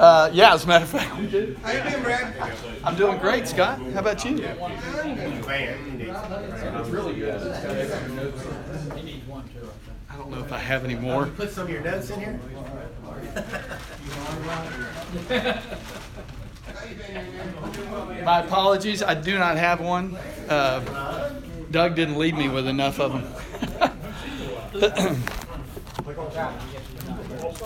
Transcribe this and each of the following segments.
Uh, yeah, as a matter of fact. How you doing, Brad? I'm doing great, Scott. How about you? Man, you need It's really good. I don't know if I have any more. Put some of your notes in here? My apologies, I do not have one. Uh, Doug didn't leave me with enough of them.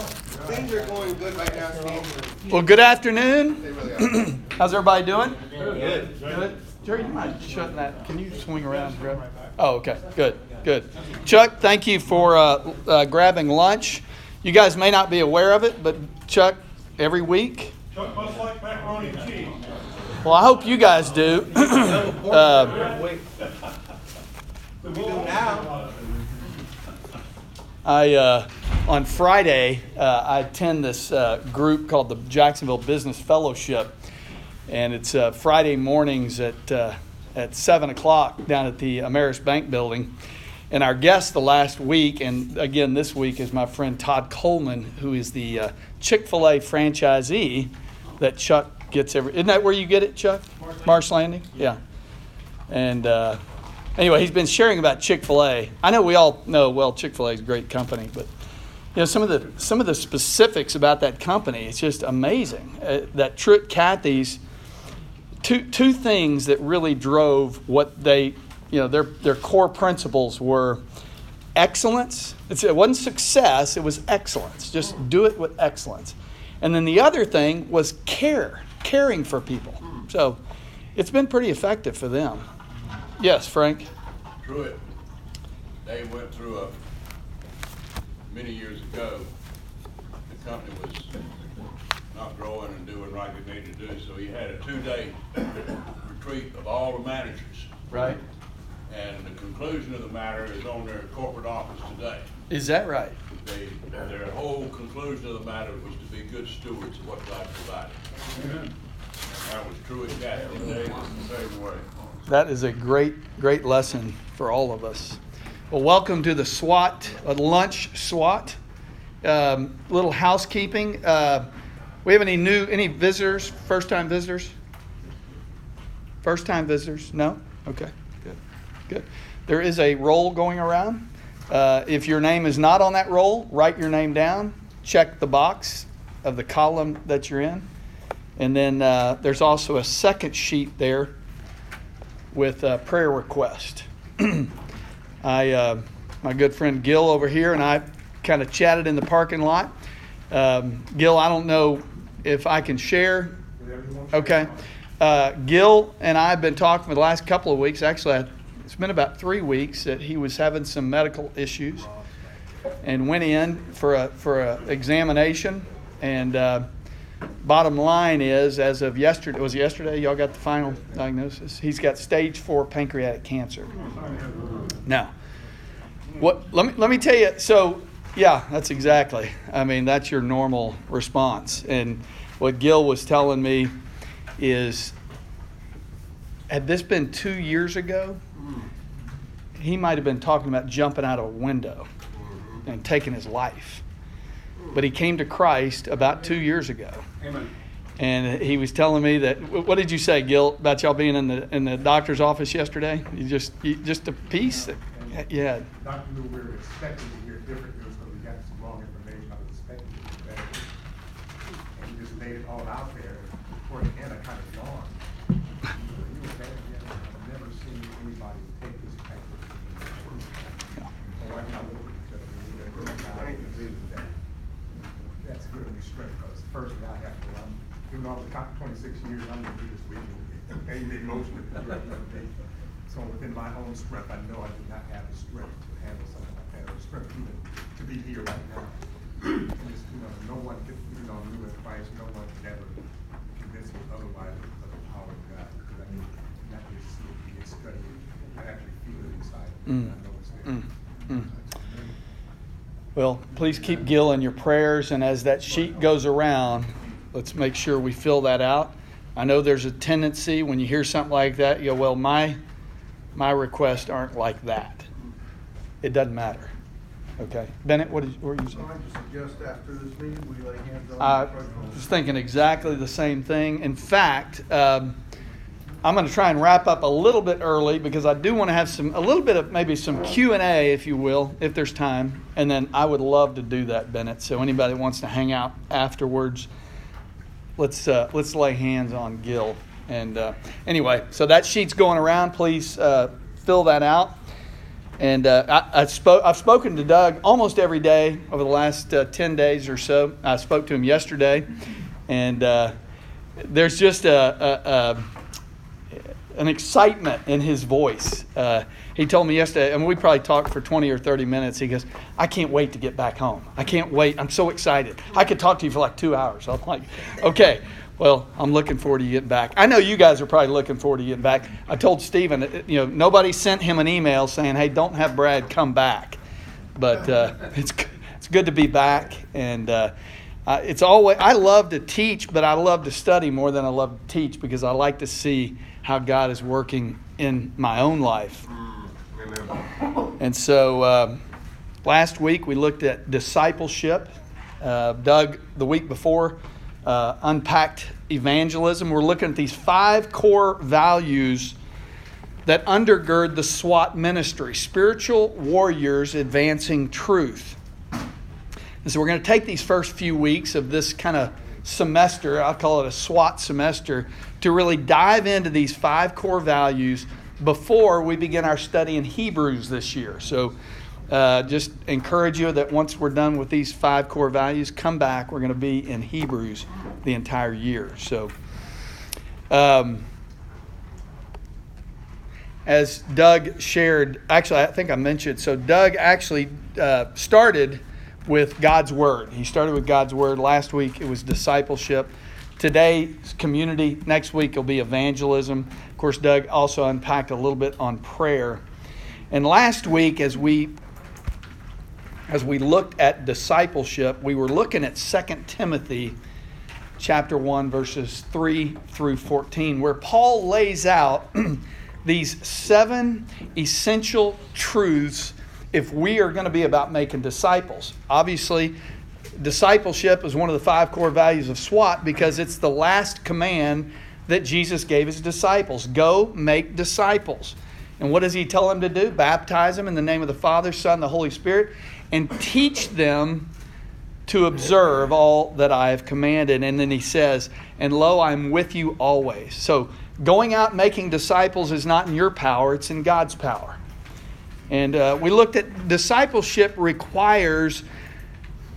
Things are going good right now, Steve. well, good afternoon. They really are. How's everybody doing? Good. Good. Jerry, you mind shutting that? Can you swing around, grab? Oh, okay. Good. Good. Chuck, thank you for uh, uh, grabbing lunch. You guys may not be aware of it, but Chuck, every week. Chuck must like macaroni and cheese. Well, I hope you guys do. uh, We do now. I uh, on Friday uh, I attend this uh, group called the Jacksonville Business Fellowship, and it's uh, Friday mornings at uh, at seven o'clock down at the Ameris Bank Building. And our guest the last week, and again this week, is my friend Todd Coleman, who is the uh, Chick Fil A franchisee that Chuck gets every. Isn't that where you get it, Chuck? Marsh Landing. Yeah. And uh, anyway, he's been sharing about Chick Fil A. I know we all know well Chick Fil A is a great company, but you know some of the some of the specifics about that company. It's just amazing. Uh, that Truett Cathy's two two things that really drove what they you know their their core principles were excellence. It's, it wasn't success; it was excellence. Just do it with excellence. And then the other thing was care, caring for people. So it's been pretty effective for them. Yes, Frank. Truett, they went through a, many years ago, the company was not growing and doing like it needed to do, so he had a two-day retreat of all the managers. Right. And the conclusion of the matter is on their corporate office today. Is that right? They, their whole conclusion of the matter was to be good stewards of what God provided. And that was Truett Cathy, today it's the same way. That is a great, great lesson for all of us. Well, welcome to the SWAT, uh, lunch SWAT. Um, little housekeeping. Uh, we have any new, any visitors, first time visitors? First time visitors? No? Okay, good, good. There is a roll going around. Uh, if your name is not on that roll, write your name down, check the box of the column that you're in. And then uh, there's also a second sheet there with a prayer request. I, uh, my good friend Gil over here, and I kind of chatted in the parking lot. Um, Gil, I don't know if I can share. Okay. Uh, Gil and I have been talking for the last couple of weeks. Actually, it's been about three weeks that he was having some medical issues, and went in for a for a examination. And uh, bottom line is, as of yesterday, was yesterday? Y'all got the final diagnosis. He's got stage four pancreatic cancer. Now, what? Let me let me tell you. So, yeah, that's exactly. I mean, that's your normal response. And what Gil was telling me is, had this been two years ago, he might have been talking about jumping out of a window and taking his life. But he came to Christ about two years ago. Amen. And he was telling me that. What did you say, Gil, about y'all being in the in the doctor's office yesterday? You just you, just a piece that you. Doctor knew we were expecting to hear different news, but we got some wrong information. I was expecting to hear better. And he just laid it all out there. Toward the end, I kind of yawned. You were bad, yeah. I've never seen anybody take this type of. Yeah. My wife and I looked at each other, and we were like, "God, I agree with that." That's given me strength, because personally, I have to, um, even though I was counting twenty-six years, I'm gonna do this week. Pain me emotionally. So within my own strength, I know I do not have the strength to handle something like that, or the strength even to be here right now. And just, you know, no one can, you know, new Christ, no one can ever convince me otherwise of the power of God. Because I mean, not just see it, I actually feel it inside. Mm. I know it's there. Mm. Mm. Well, please keep Gil in your prayers, and as that sheet goes around, let's make sure we fill that out. I know there's a tendency when you hear something like that, you go, "Well, my my requests aren't like that." It doesn't matter. Okay. Bennett, what, is, what are you saying? I just suggest after this meeting, we lay hands on I was thinking exactly the same thing. In fact, um, I'm going to try and wrap up a little bit early because I do want to have some a little bit of maybe some Q and A, if you will, if there's time. And then I would love to do that, Bennett. So anybody that wants to hang out afterwards, let's uh, let's lay hands on Gil. And uh, anyway, so that sheet's going around. Please uh, fill that out. And uh, I, I spoke, I've spoken to Doug almost every day over the last uh, 10 days or so. I spoke to him yesterday, and uh, there's just a, a, a, an excitement in his voice. He told me yesterday, and we probably talked for 20 or 30 minutes. He goes, I can't wait to get back home. I can't wait. I'm so excited. I could talk to you for like two hours. I'm like, okay. Well, I'm looking forward to getting back. I know you guys are probably looking forward to getting back. I told Stephen, uh, you know, nobody sent him an email saying, "Hey, don't have Brad come back," but uh, it's it's good to be back, and uh, uh, it's always I love to teach, but I love to study more than I love to teach because I like to see how God is working in my own life. And so, uh, last week we looked at discipleship. Uh, Doug, the week before uh, unpacked evangelism. We're looking at these five core values that undergird the SWAT ministry spiritual warriors advancing truth. And so we're going to take these first few weeks of this kind of semester, I'll call it a SWAT semester, to really dive into these five core values before we begin our study in Hebrews this year. So uh, just encourage you that once we're done with these five core values, come back. We're going to be in Hebrews the entire year. So, um, as Doug shared, actually, I think I mentioned, so Doug actually uh, started with God's Word. He started with God's Word. Last week it was discipleship. Today, community. Next week will be evangelism. Course, Doug also unpacked a little bit on prayer. And last week, as we as we looked at discipleship, we were looking at 2 Timothy chapter 1 verses 3 through 14 where Paul lays out these seven essential truths if we are going to be about making disciples. Obviously, discipleship is one of the five core values of SWAT because it's the last command that Jesus gave his disciples. Go make disciples. And what does he tell them to do? Baptize them in the name of the Father, Son, the Holy Spirit, and teach them to observe all that I have commanded. And then he says, And lo, I'm with you always. So going out making disciples is not in your power, it's in God's power. And uh, we looked at discipleship requires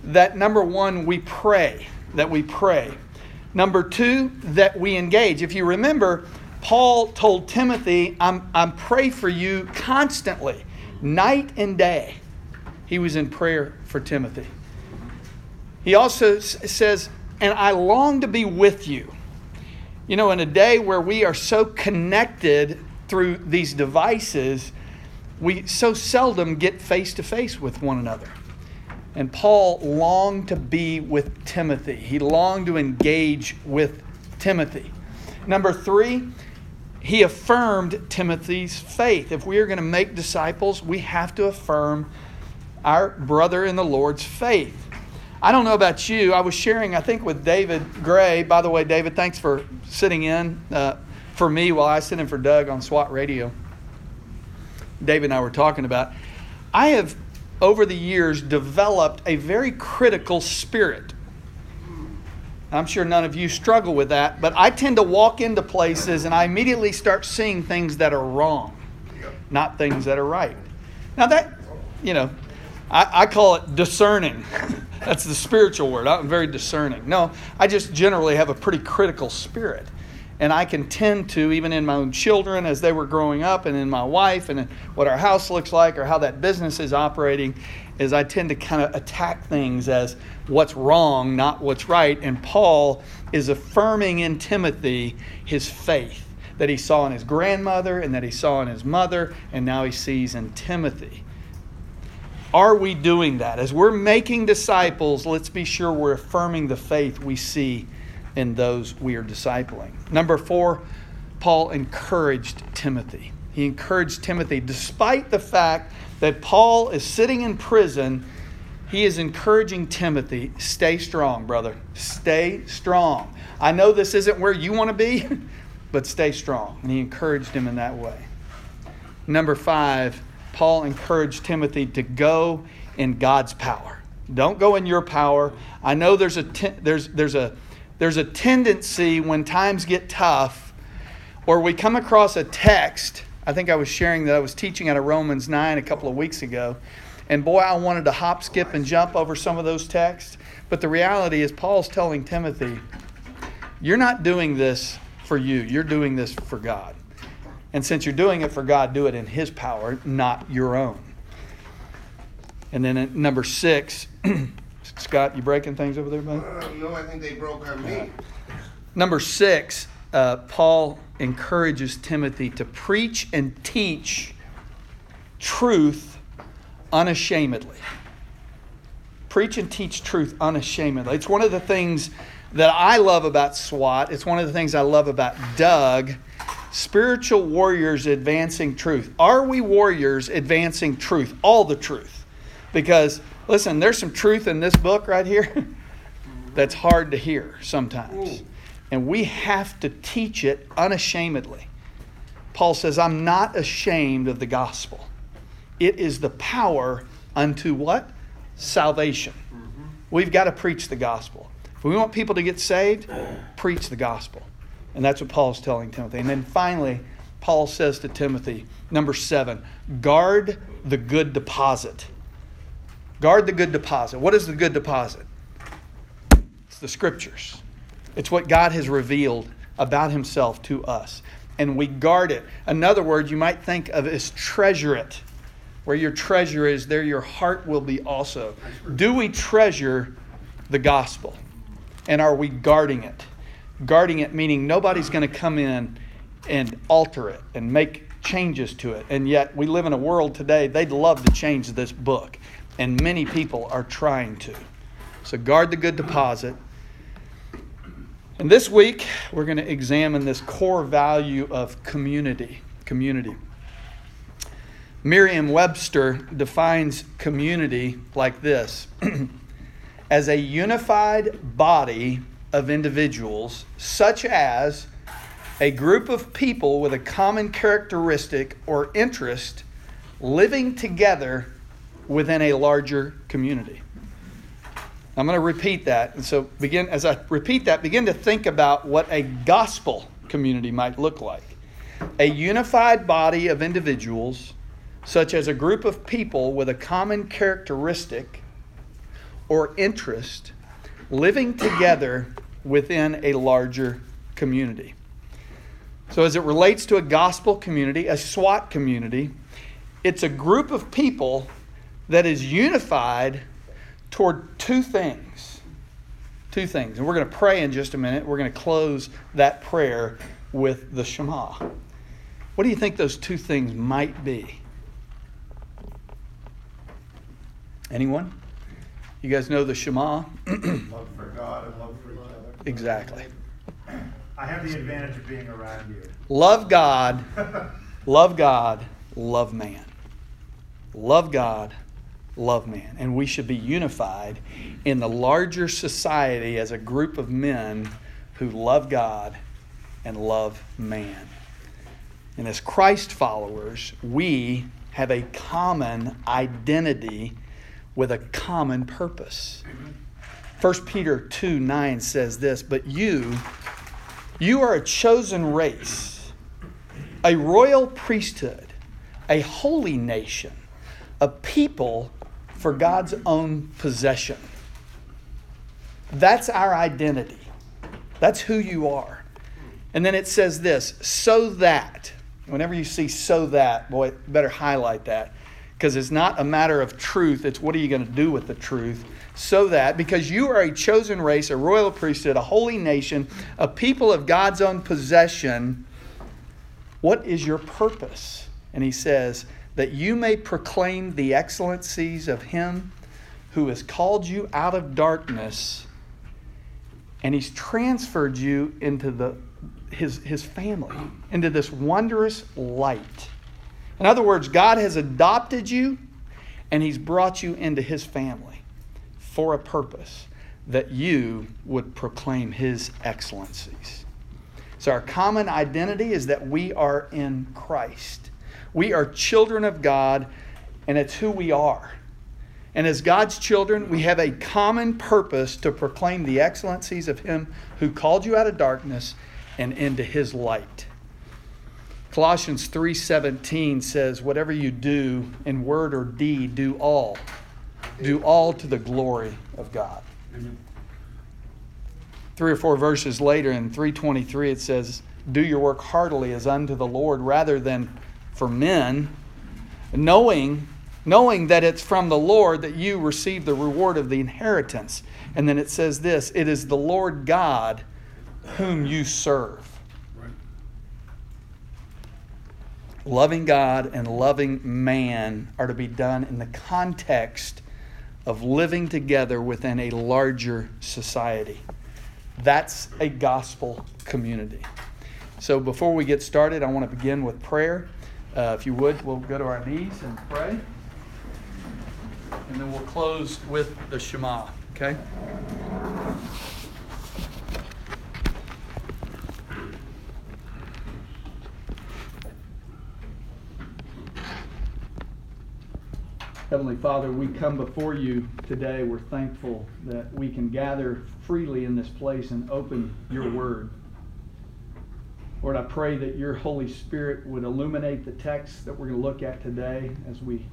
that number one, we pray, that we pray. Number two, that we engage. If you remember, Paul told Timothy, I'm, I'm pray for you constantly, night and day. He was in prayer for Timothy. He also says, and I long to be with you. You know, in a day where we are so connected through these devices, we so seldom get face to face with one another. And Paul longed to be with Timothy. He longed to engage with Timothy. Number three, he affirmed Timothy's faith. If we are going to make disciples, we have to affirm our brother in the Lord's faith. I don't know about you. I was sharing, I think, with David Gray. By the way, David, thanks for sitting in uh, for me while I sit in for Doug on SWAT Radio. David and I were talking about. I have, over the years, developed a very critical spirit. I'm sure none of you struggle with that, but I tend to walk into places and I immediately start seeing things that are wrong, not things that are right. Now, that, you know, I, I call it discerning. That's the spiritual word. I'm very discerning. No, I just generally have a pretty critical spirit. And I can tend to, even in my own children as they were growing up, and in my wife, and what our house looks like, or how that business is operating, is I tend to kind of attack things as what's wrong, not what's right. And Paul is affirming in Timothy his faith that he saw in his grandmother, and that he saw in his mother, and now he sees in Timothy. Are we doing that? As we're making disciples, let's be sure we're affirming the faith we see in those we are discipling. Number four, Paul encouraged Timothy. He encouraged Timothy, despite the fact that Paul is sitting in prison he is encouraging Timothy stay strong, brother. Stay strong. I know this isn't where you want to be, but stay strong. And he encouraged him in that way. Number five, Paul encouraged Timothy to go in God's power. Don't go in your power. I know there's a there's there's a there's a tendency when times get tough, or we come across a text. I think I was sharing that I was teaching out of Romans nine a couple of weeks ago, and boy, I wanted to hop, skip, and jump over some of those texts. But the reality is, Paul's telling Timothy, you're not doing this for you. You're doing this for God. And since you're doing it for God, do it in His power, not your own. And then at number six, Scott, you breaking things over there, buddy? Uh, no, I think they broke on me. Number six, uh, Paul encourages Timothy to preach and teach truth unashamedly. Preach and teach truth unashamedly. It's one of the things that I love about SWAT. It's one of the things I love about Doug. Spiritual warriors advancing truth. Are we warriors advancing truth? All the truth. Because, listen, there's some truth in this book right here that's hard to hear sometimes. And we have to teach it unashamedly. Paul says, I'm not ashamed of the gospel. It is the power unto what? Salvation. Mm-hmm. We've got to preach the gospel. If we want people to get saved, preach the gospel. And that's what Paul's telling Timothy. And then finally, Paul says to Timothy, number seven, guard the good deposit. Guard the good deposit. What is the good deposit? It's the scriptures. It's what God has revealed about himself to us. And we guard it. Another word you might think of is treasure it. Where your treasure is, there your heart will be also. Do we treasure the gospel? And are we guarding it? Guarding it meaning nobody's going to come in and alter it and make changes to it. And yet we live in a world today, they'd love to change this book. And many people are trying to. So guard the good deposit. And this week, we're going to examine this core value of community. Community. Merriam Webster defines community like this as a unified body of individuals, such as a group of people with a common characteristic or interest living together within a larger community. I'm going to repeat that. And so begin as I repeat that, begin to think about what a gospel community might look like. A unified body of individuals such as a group of people with a common characteristic or interest living together within a larger community. So, as it relates to a gospel community, a SWAT community, it's a group of people that is unified toward two things. Two things. And we're going to pray in just a minute. We're going to close that prayer with the Shema. What do you think those two things might be? Anyone? You guys know the Shema? Love for God and love for each other. exactly. I have the advantage of being around you. Love God, love God, love man. Love God, love man. And we should be unified in the larger society as a group of men who love God and love man. And as Christ followers, we have a common identity with a common purpose. 1 Peter 2 9 says this, but you, you are a chosen race, a royal priesthood, a holy nation, a people for God's own possession. That's our identity. That's who you are. And then it says this so that, whenever you see so that, boy, better highlight that because it's not a matter of truth, it's what are you going to do with the truth. So that, because you are a chosen race, a royal priesthood, a holy nation, a people of God's own possession, what is your purpose? And he says, that you may proclaim the excellencies of him who has called you out of darkness and he's transferred you into the, his, his family, into this wondrous light. In other words, God has adopted you and He's brought you into His family. for a purpose that you would proclaim his excellencies. So, our common identity is that we are in Christ. We are children of God, and it's who we are. And as God's children, we have a common purpose to proclaim the excellencies of Him who called you out of darkness and into His light. Colossians 3:17 says, "Whatever you do in word or deed, do all. Do all to the glory of God." Three or four verses later in 323 it says, "Do your work heartily as unto the Lord rather than for men, knowing knowing that it's from the Lord that you receive the reward of the inheritance." And then it says this, "It is the Lord God whom you serve." Loving God and loving man are to be done in the context of living together within a larger society. That's a gospel community. So before we get started, I want to begin with prayer. Uh, if you would, we'll go to our knees and pray. And then we'll close with the Shema, okay? Heavenly Father, we come before you today. We're thankful that we can gather freely in this place and open your word. Lord, I pray that your Holy Spirit would illuminate the text that we're going to look at today as we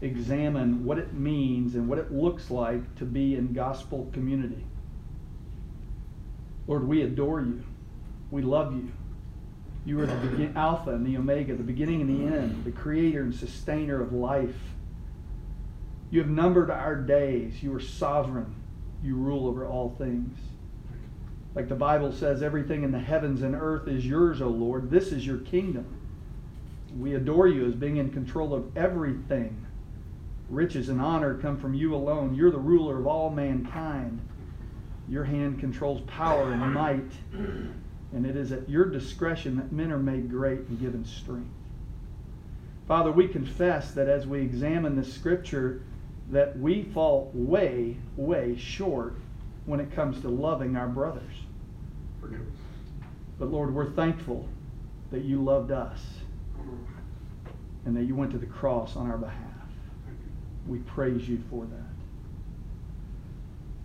examine what it means and what it looks like to be in gospel community. Lord, we adore you. We love you. You are the begin- Alpha and the Omega, the beginning and the end, the creator and sustainer of life. You have numbered our days. You are sovereign. You rule over all things. Like the Bible says, everything in the heavens and earth is yours, O Lord. This is your kingdom. We adore you as being in control of everything. Riches and honor come from you alone. You're the ruler of all mankind. Your hand controls power and might, and it is at your discretion that men are made great and given strength. Father, we confess that as we examine this scripture, that we fall way, way short when it comes to loving our brothers. But Lord, we're thankful that you loved us and that you went to the cross on our behalf. We praise you for that.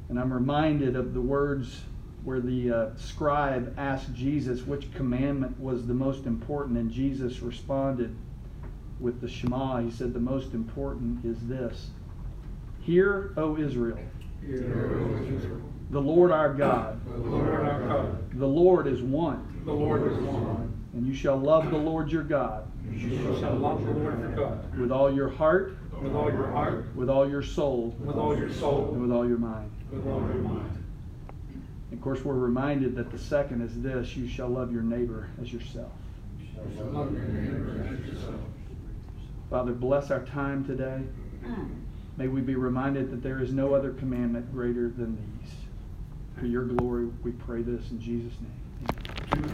And I'm reminded of the words where the uh, scribe asked Jesus which commandment was the most important, and Jesus responded with the Shema. He said, The most important is this Hear, O Israel. The Lord our God. The Lord is one. The Lord is one. And you shall love the Lord your God You shall love the Lord your God with all your heart, with all your heart, with all your soul, with all your and soul, with all your mind. with all your mind. Of course, we're reminded that the second is this you shall love your neighbor as yourself. You shall love your neighbor as yourself. Father, bless our time today. May we be reminded that there is no other commandment greater than these. For your glory, we pray this in Jesus' name. Amen.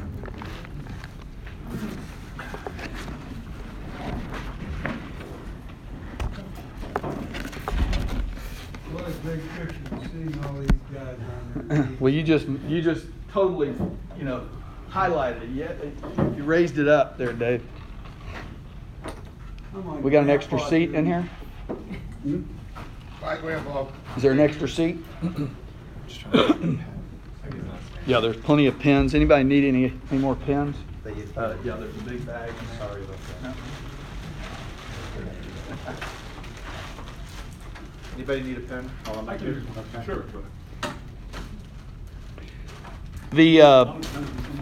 What a big picture, seeing all these guys on there. Well, you just you just totally, you know, highlighted it. Yeah, you raised it up there, Dave. Oh we got an extra seat in here. Right, Grandpa. Is there an extra seat? yeah, there's plenty of pens. Anybody need any any more pens? Uh, yeah, there's a big bag. Sorry about that. Anybody need a pen? I do. Sure. The uh,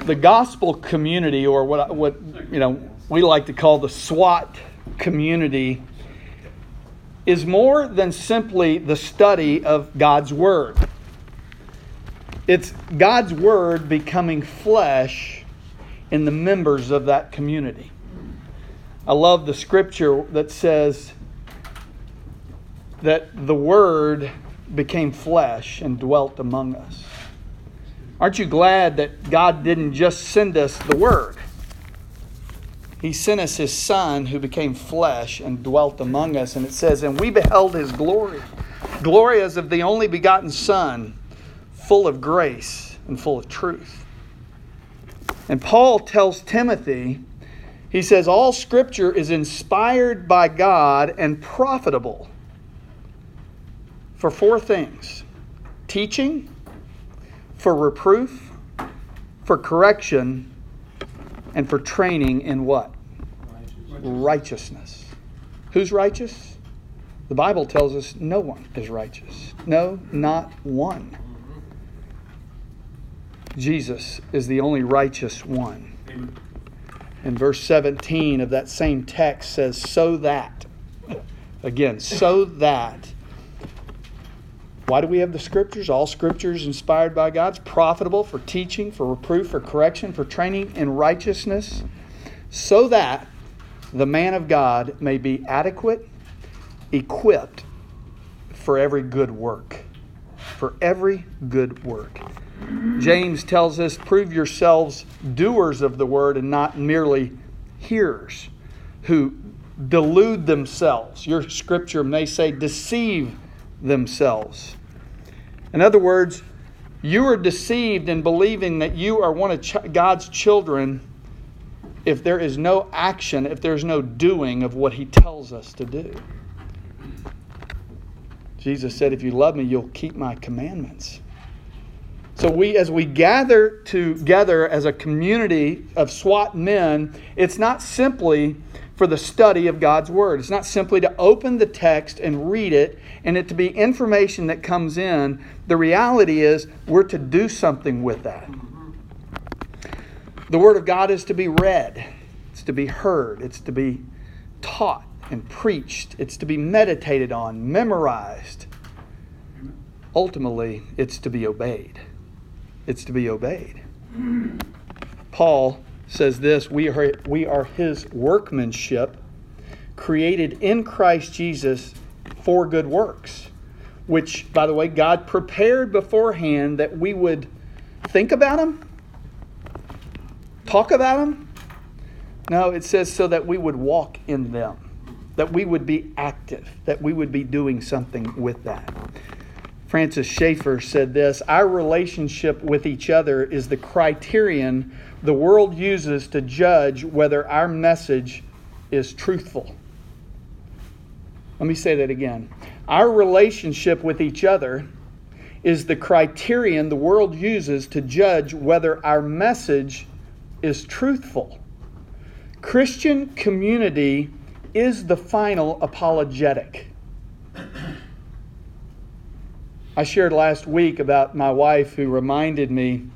the gospel community, or what I- what you know we like to call the SWAT community, is more than simply the study of God's word. It's God's word becoming flesh in the members of that community. I love the scripture that says that the word became flesh and dwelt among us. Aren't you glad that God didn't just send us the Word? He sent us His Son who became flesh and dwelt among us. And it says, And we beheld His glory, Glory as of the only begotten Son, full of grace and full of truth. And Paul tells Timothy, he says, All scripture is inspired by God and profitable for four things teaching, for reproof, for correction, and for training in what? Righteousness. Who's righteous? The Bible tells us no one is righteous. No, not one. Jesus is the only righteous one. And verse 17 of that same text says, So that. Again, so that. Why do we have the scriptures? All scriptures inspired by God. It's profitable for teaching, for reproof, for correction, for training in righteousness, so that the man of God may be adequate, equipped for every good work. For every good work. James tells us, prove yourselves doers of the word and not merely hearers who delude themselves. Your scripture may say deceive themselves. In other words, you are deceived in believing that you are one of God's children if there is no action, if there's no doing of what He tells us to do. Jesus said, If you love me, you'll keep my commandments. So we as we gather together as a community of SWAT men, it's not simply for the study of God's word. It's not simply to open the text and read it and it to be information that comes in. The reality is we're to do something with that. The word of God is to be read. It's to be heard. It's to be taught and preached. It's to be meditated on, memorized. Ultimately, it's to be obeyed it's to be obeyed. Paul says this we are, we are his workmanship, created in Christ Jesus for good works, which, by the way, God prepared beforehand that we would think about them, talk about them. No, it says so that we would walk in them, that we would be active, that we would be doing something with that. Francis Schaeffer said this Our relationship with each other is the criterion the world uses to judge whether our message is truthful. Let me say that again. Our relationship with each other is the criterion the world uses to judge whether our message is truthful. Christian community is the final apologetic. I shared last week about my wife who reminded me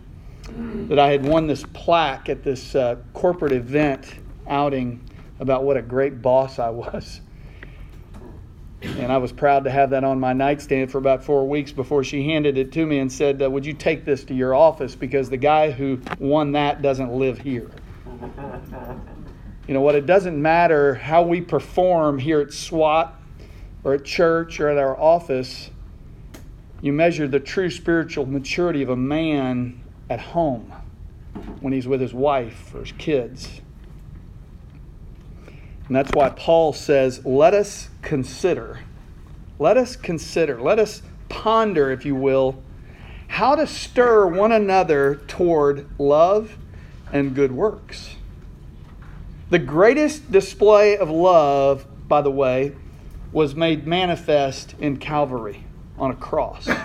that I had won this plaque at this uh, corporate event outing about what a great boss I was. And I was proud to have that on my nightstand for about four weeks before she handed it to me and said, uh, Would you take this to your office? Because the guy who won that doesn't live here. You know what? It doesn't matter how we perform here at SWAT or at church or at our office you measure the true spiritual maturity of a man at home when he's with his wife or his kids. And that's why Paul says, let us consider, let us consider, let us ponder, if you will, how to stir one another toward love and good works. The greatest display of love, by the way, was made manifest in Calvary on a cross. In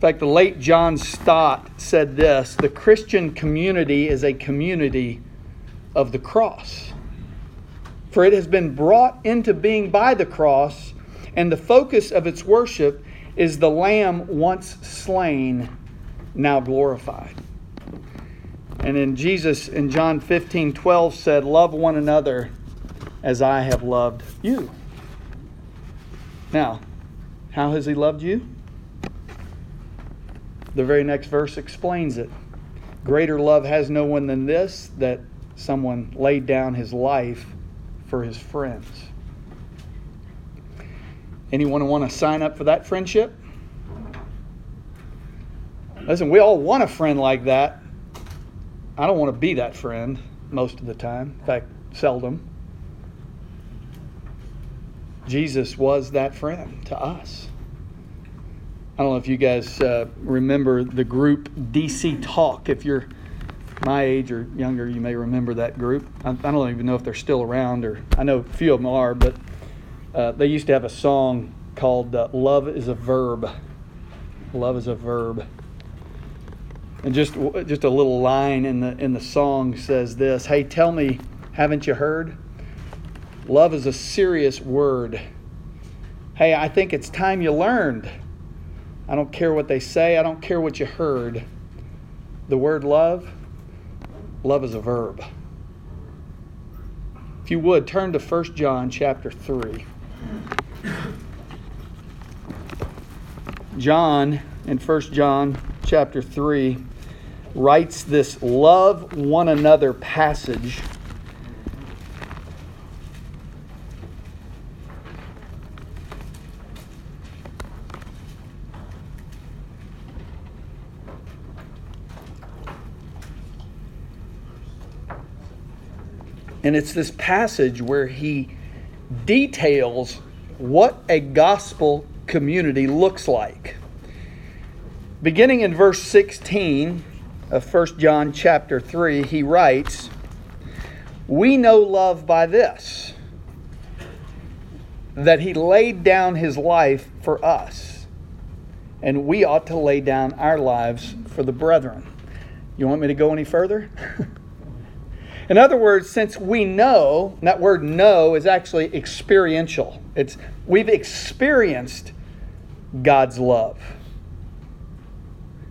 fact, the late John Stott said this the Christian community is a community of the cross. For it has been brought into being by the cross, and the focus of its worship is the Lamb once slain, now glorified. And in Jesus in John 15 12 said, Love one another as I have loved you. Now, how has He loved you? The very next verse explains it. Greater love has no one than this, that someone laid down his life for his friends. Anyone want to sign up for that friendship? Listen, we all want a friend like that. I don't want to be that friend most of the time. In fact, seldom. Jesus was that friend to us. I don't know if you guys uh, remember the group DC Talk. If you're my age or younger, you may remember that group. I, I don't even know if they're still around, or I know a few of them are, but uh, they used to have a song called uh, "Love Is a Verb." Love is a verb. And just just a little line in the in the song says this: "Hey, tell me, haven't you heard? Love is a serious word. Hey, I think it's time you learned. I don't care what they say. I don't care what you heard. The word love, love is a verb. If you would turn to 1 John chapter 3. John in 1 John chapter 3 writes this love one another passage. And it's this passage where he details what a gospel community looks like. Beginning in verse 16 of 1 John chapter 3, he writes, We know love by this, that he laid down his life for us, and we ought to lay down our lives for the brethren. You want me to go any further? In other words, since we know, that word know is actually experiential. It's we've experienced God's love.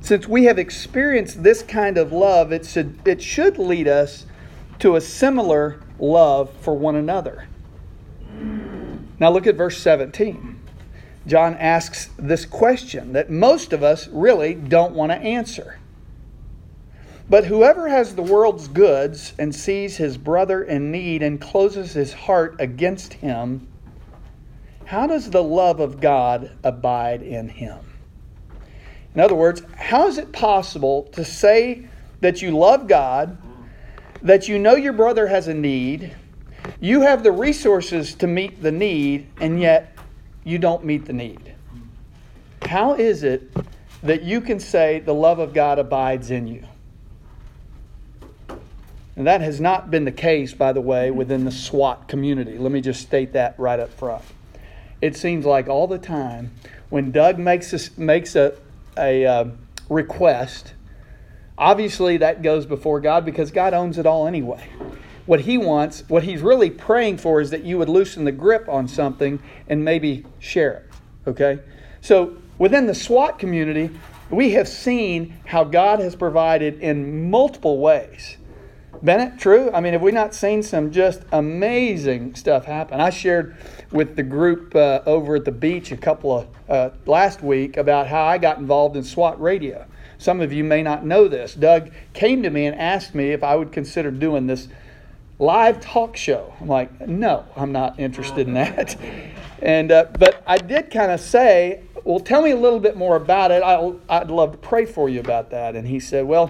Since we have experienced this kind of love, it should, it should lead us to a similar love for one another. Now look at verse 17. John asks this question that most of us really don't want to answer. But whoever has the world's goods and sees his brother in need and closes his heart against him, how does the love of God abide in him? In other words, how is it possible to say that you love God, that you know your brother has a need, you have the resources to meet the need, and yet you don't meet the need? How is it that you can say the love of God abides in you? And that has not been the case, by the way, within the SWAT community. Let me just state that right up front. It seems like all the time when Doug makes a, makes a, a uh, request, obviously that goes before God because God owns it all anyway. What he wants, what he's really praying for, is that you would loosen the grip on something and maybe share it. Okay? So within the SWAT community, we have seen how God has provided in multiple ways. Bennett, true? I mean, have we not seen some just amazing stuff happen? I shared with the group uh, over at the beach a couple of uh, last week about how I got involved in SWAT radio. Some of you may not know this. Doug came to me and asked me if I would consider doing this live talk show. I'm like, no, I'm not interested in that. And uh, but I did kind of say, well, tell me a little bit more about it. I'll, I'd love to pray for you about that. And he said, well,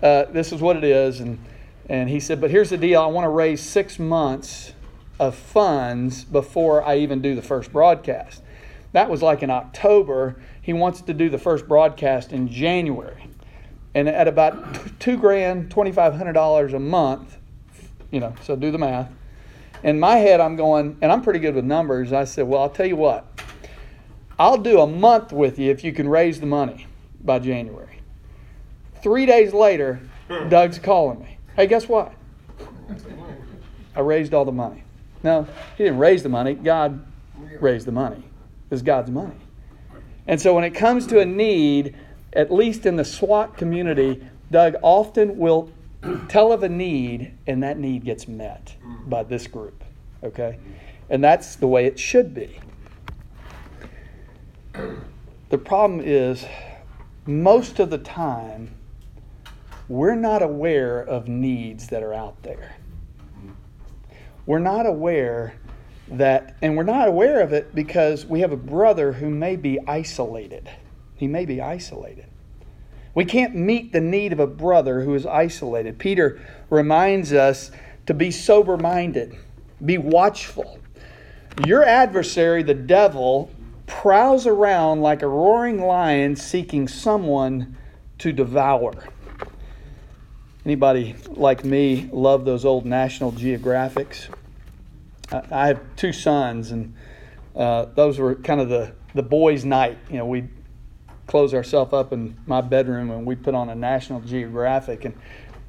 uh, this is what it is, and and he said, but here's the deal: I want to raise six months of funds before I even do the first broadcast. That was like in October. He wants to do the first broadcast in January. And at about two grand, $2,500 a month, you know, so do the math. In my head, I'm going, and I'm pretty good with numbers. I said, well, I'll tell you what, I'll do a month with you if you can raise the money by January. Three days later, hmm. Doug's calling me. Hey, guess what? I raised all the money. No, he didn't raise the money. God raised the money. It's God's money. And so when it comes to a need, at least in the SWAT community, Doug often will tell of a need, and that need gets met by this group. Okay? And that's the way it should be. The problem is, most of the time, we're not aware of needs that are out there. We're not aware that, and we're not aware of it because we have a brother who may be isolated. He may be isolated. We can't meet the need of a brother who is isolated. Peter reminds us to be sober minded, be watchful. Your adversary, the devil, prowls around like a roaring lion seeking someone to devour. Anybody like me love those old National Geographics? I, have two sons, and uh, those were kind of the, the boys' night. You know, we'd close ourselves up in my bedroom and we'd put on a National Geographic, and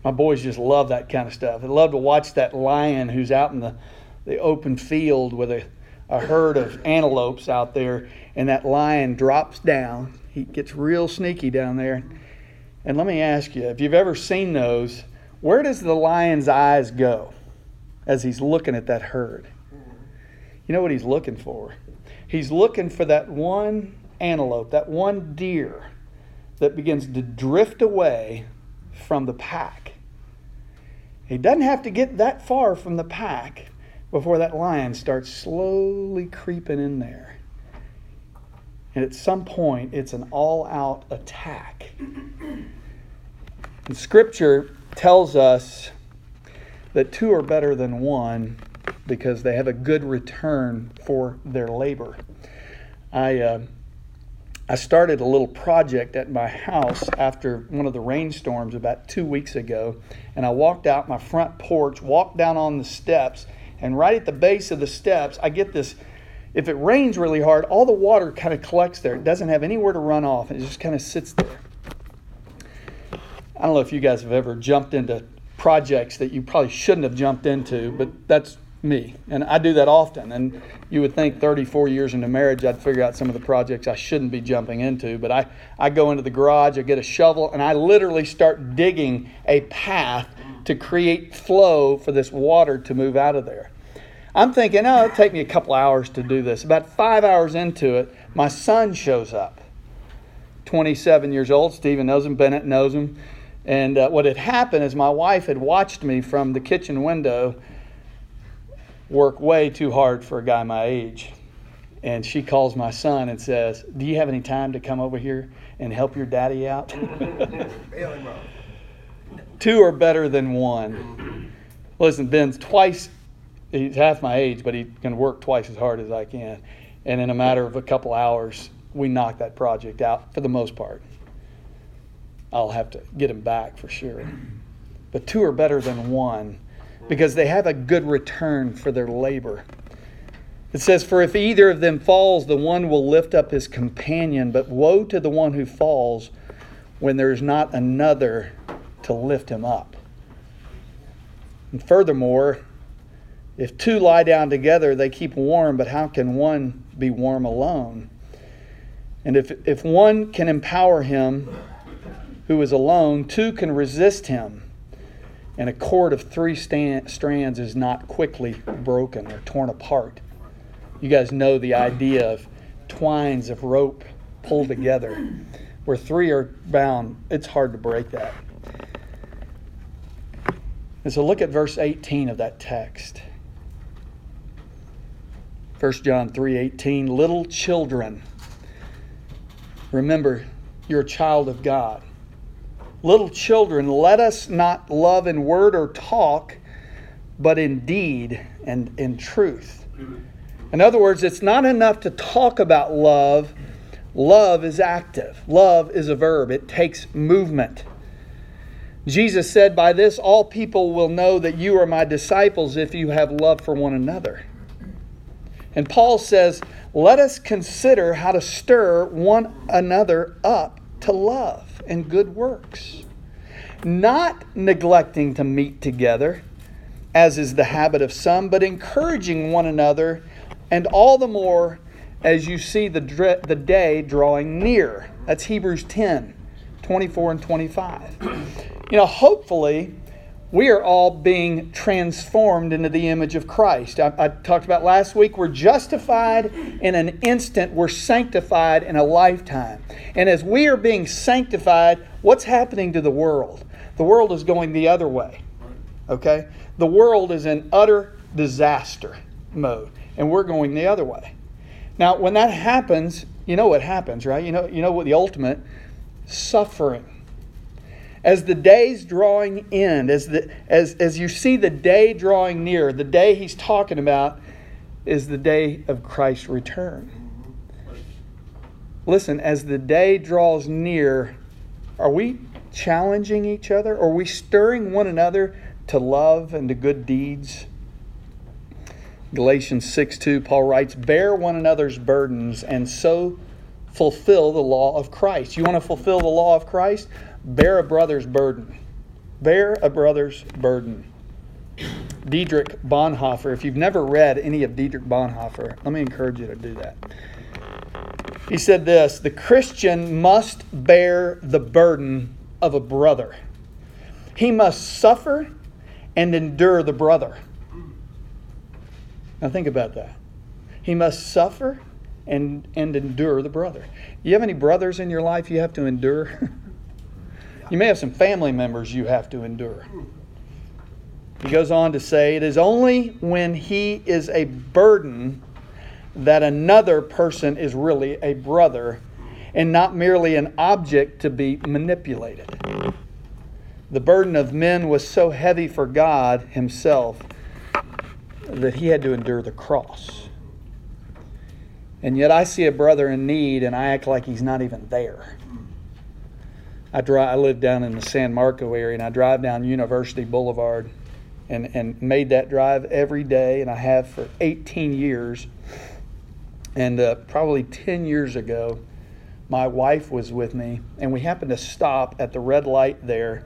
my boys just love that kind of stuff. They love to watch that lion who's out in the, the open field with a, a herd of antelopes out there, and that lion drops down. He gets real sneaky down there. And let me ask you, if you've ever seen those, where does the lion's eyes go as he's looking at that herd? You know what he's looking for? He's looking for that one antelope, that one deer that begins to drift away from the pack. He doesn't have to get that far from the pack before that lion starts slowly creeping in there. And at some point, it's an all out attack. Scripture tells us that two are better than one because they have a good return for their labor. I, uh, I started a little project at my house after one of the rainstorms about two weeks ago, and I walked out my front porch, walked down on the steps, and right at the base of the steps, I get this. If it rains really hard, all the water kind of collects there. It doesn't have anywhere to run off. and It just kind of sits there. I don't know if you guys have ever jumped into projects that you probably shouldn't have jumped into, but that's me. And I do that often. And you would think 34 years into marriage, I'd figure out some of the projects I shouldn't be jumping into. But I, I go into the garage, I get a shovel, and I literally start digging a path to create flow for this water to move out of there. I'm thinking, oh, it'll take me a couple hours to do this. About five hours into it, my son shows up. 27 years old. Stephen knows him, Bennett knows him. And uh, what had happened is my wife had watched me from the kitchen window work way too hard for a guy my age. And she calls my son and says, Do you have any time to come over here and help your daddy out? Two are better than one. Listen, Ben's twice, he's half my age, but he can work twice as hard as I can. And in a matter of a couple hours, we knocked that project out for the most part. I'll have to get him back for sure. But two are better than one because they have a good return for their labor. It says, For if either of them falls, the one will lift up his companion, but woe to the one who falls when there is not another to lift him up. And furthermore, if two lie down together, they keep warm, but how can one be warm alone? And if, if one can empower him who is alone, two can resist him. And a cord of three stand, strands is not quickly broken or torn apart. You guys know the idea of twines of rope pulled together. Where three are bound, it's hard to break that. And so look at verse 18 of that text. 1 John 3:18 Little children remember you're a child of God. Little children, let us not love in word or talk, but in deed and in truth. In other words, it's not enough to talk about love. Love is active. Love is a verb. It takes movement. Jesus said, By this all people will know that you are my disciples if you have love for one another. And Paul says, Let us consider how to stir one another up to love and good works, not neglecting to meet together, as is the habit of some, but encouraging one another, and all the more as you see the, the day drawing near. That's Hebrews 10 24 and 25. You know, hopefully, we are all being transformed into the image of Christ. I, I, talked about last week, we're justified in an instant, we're sanctified in a lifetime. And as we are being sanctified, what's happening to the world? The world is going the other way. Okay? The world is in utter disaster mode, and we're going the other way. Now, when that happens, you know what happens, right? You know, you know what the ultimate suffering as the day's drawing in, as, the, as, as you see the day drawing near, the day he's talking about, is the day of Christ's return. Listen, as the day draws near, are we challenging each other? Are we stirring one another to love and to good deeds? Galatians 6 2, Paul writes, Bear one another's burdens and so fulfill the law of Christ. You want to fulfill the law of Christ? Bear a brother's burden. Bear a brother's burden. Dietrich Bonhoeffer, if you've never read any of Dietrich Bonhoeffer, let me encourage you to do that. He said this The Christian must bear the burden of a brother, he must suffer and endure the brother. Now, think about that. He must suffer and, and endure the brother. You have any brothers in your life you have to endure? you may have some family members you have to endure. He goes on to say, It is only when he is a burden that another person is really a brother and not merely an object to be manipulated. The burden of men was so heavy for God Himself that He had to endure the cross. And yet I see a brother in need and I act like he's not even there. I, drive, I live down in the San Marco area and I drive down University Boulevard and, and made that drive every day, and I have for 18 years. And uh, probably 10 years ago, my wife was with me, and we happened to stop at the red light there.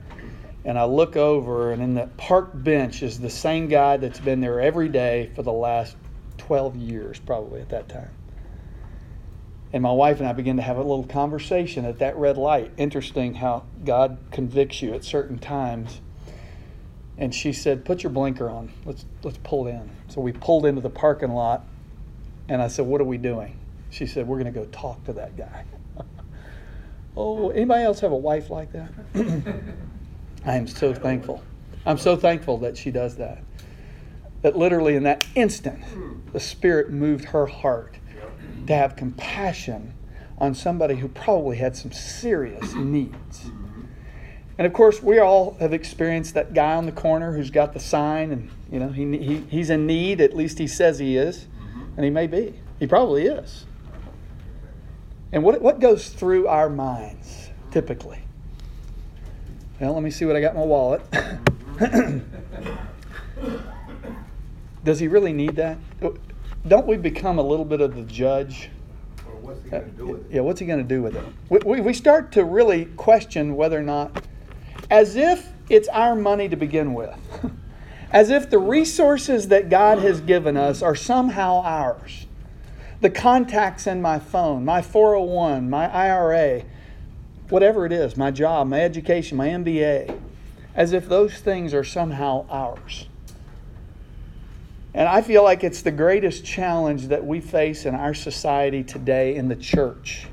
And I look over, and in the park bench is the same guy that's been there every day for the last 12 years, probably at that time. And my wife and I began to have a little conversation at that red light. Interesting how God convicts you at certain times and she said, "Put your blinker on. Let's let's pull in." So we pulled into the parking lot, and I said, "What are we doing?" She said, "We're going to go talk to that guy." oh, anybody else have a wife like that? I am so thankful. I'm so thankful that she does that. That literally in that instant, the Spirit moved her heart to have compassion on somebody who probably had some serious needs. And of course, we all have experienced that guy on the corner who's got the sign, and you know he, he he's in need. At least he says he is, mm-hmm. and he may be. He probably is. And what what goes through our minds typically? Well, let me see what I got in my wallet. Mm-hmm. Does he really need that? Don't we become a little bit of the judge? Or what's he gonna do with it? Yeah, what's he going to do with it? We, we, we start to really question whether or not as if it's our money to begin with, as if the resources that God has given us are somehow ours. The contacts in my phone, my 401, my IRA, whatever it is, my job, my education, my MBA, as if those things are somehow ours. And I feel like it's the greatest challenge that we face in our society today in the church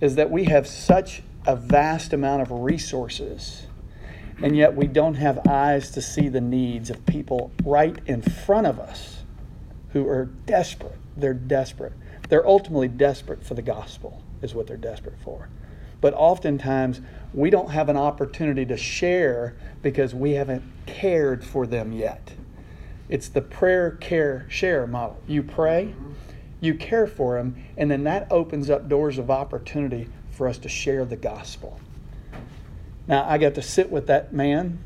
is that we have such a vast amount of resources, and yet we don't have eyes to see the needs of people right in front of us who are desperate. They're desperate. They're ultimately desperate for the gospel, is what they're desperate for. But oftentimes, we don't have an opportunity to share because we haven't cared for them yet. It's the prayer, care, share model. You pray, mm-hmm. you care for them, and then that opens up doors of opportunity for us to share the gospel. Now, I got to sit with that man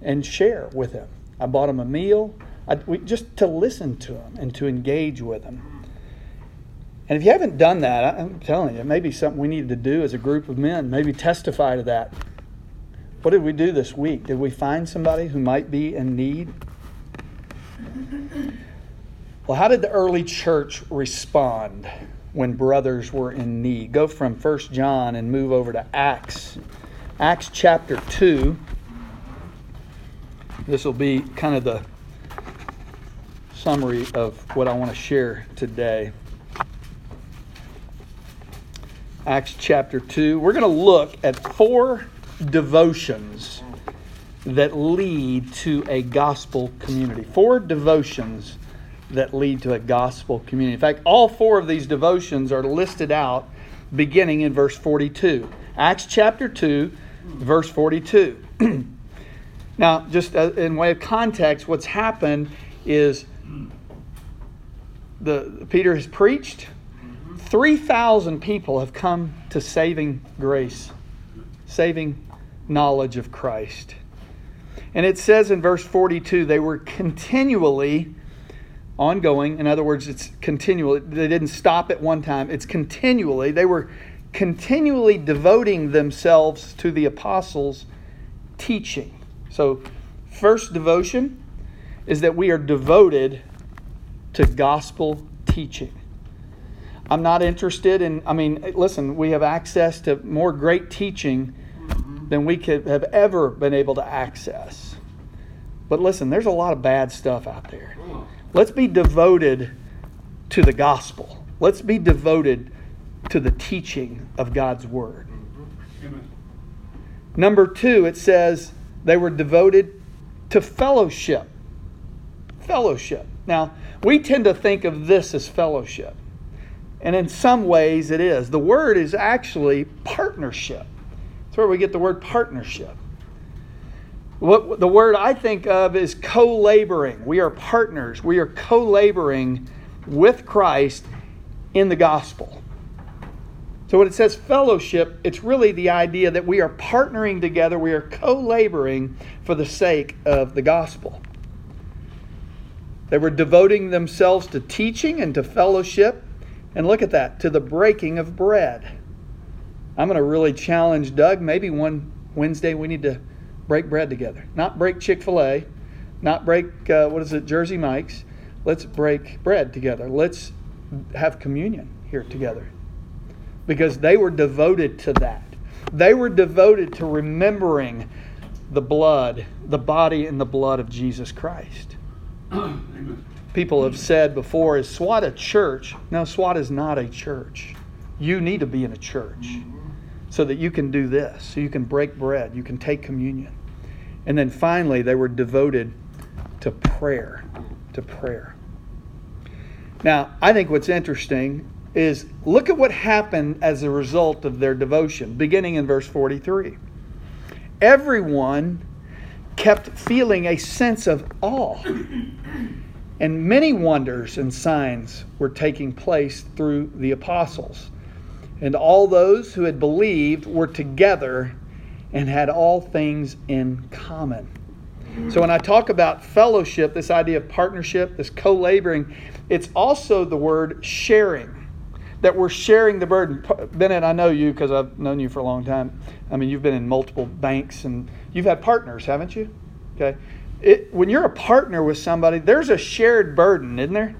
and share with him. I bought him a meal I, we, just to listen to him and to engage with him. And if you haven't done that, I'm telling you, it may be something we need to do as a group of men, maybe testify to that. What did we do this week? Did we find somebody who might be in need? Well, how did the early church respond? when brothers were in need. Go from 1 John and move over to Acts. Acts chapter 2. This will be kind of the summary of what I want to share today. Acts chapter 2. We're going to look at four devotions that lead to a gospel community. Four devotions that lead to a gospel community. In fact, all four of these devotions are listed out beginning in verse 42. Acts chapter 2, verse 42. now, just uh, in way of context, what's happened is the Peter has preached. 3,000 people have come to saving grace, saving knowledge of Christ. And it says in verse 42 they were continually ongoing. In other words, it's continual. They didn't stop at one time, it's continually. They were continually devoting themselves to the apostles' teaching. So, first devotion is that we are devoted to gospel teaching. I'm not interested in, I mean, listen, we have access to more great teaching than we could have ever been able to access. But listen, there's a lot of bad stuff out there. Let's be devoted to the gospel. Let's be devoted to the teaching of God's word. Amen. Number two, it says they were devoted to fellowship. Fellowship. Now, we tend to think of this as fellowship. And in some ways, it is. The word is actually partnership. That's where we get the word partnership. What the word I think of is co laboring. We are partners. We are co laboring with Christ in the gospel. So when it says fellowship, it's really the idea that we are partnering together, we are co laboring for the sake of the gospel. They were devoting themselves to teaching and to fellowship. And look at that, to the breaking of bread. I'm going to really challenge Doug. Maybe one Wednesday we need to break bread together. Not break Chick fil A, not break, uh, what is it, Jersey Mike's. Let's break bread together. Let's have communion here together. Because they were devoted to that. They were devoted to remembering the blood, the body and the blood of Jesus Christ. Amen. People have said before, is SWAT a church? No, SWAT is not a church. You need to be in a church so that you can do this, so you can break bread, you can take communion. And then finally, they were devoted to prayer, to prayer. Now, I think what's interesting is look at what happened as a result of their devotion, beginning in verse 43. Everyone kept feeling a sense of awe, and many wonders and signs were taking place through the apostles. And all those who had believed were together and had all things in common. So when I talk about fellowship, this idea of partnership, this co laboring, it's also the word sharing. That we're sharing the burden. Bennett, I know you because I've known you for a long time. I mean, you've been in multiple banks and you've had partners, haven't you? Okay. It, when you're a partner with somebody, there's a shared burden, isn't there?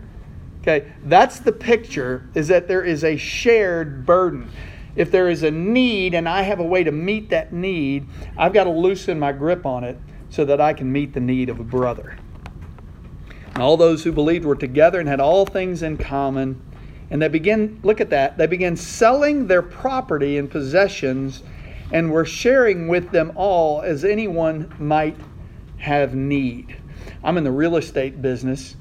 Okay, that's the picture is that there is a shared burden. If there is a need and I have a way to meet that need, I've got to loosen my grip on it so that I can meet the need of a brother. And all those who believed were together and had all things in common. And they begin, look at that, they began selling their property and possessions and were sharing with them all as anyone might have need. I'm in the real estate business.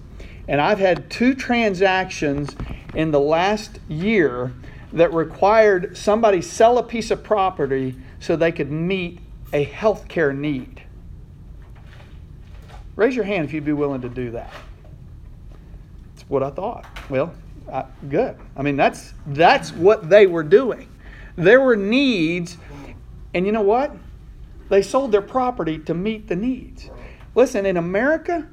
And I've had two transactions in the last year that required somebody sell a piece of property so they could meet a health care need. Raise your hand if you'd be willing to do that. That's what I thought. Well, I, good. I mean, that's that's what they were doing. There were needs, and you know what? They sold their property to meet the needs. Listen, in America,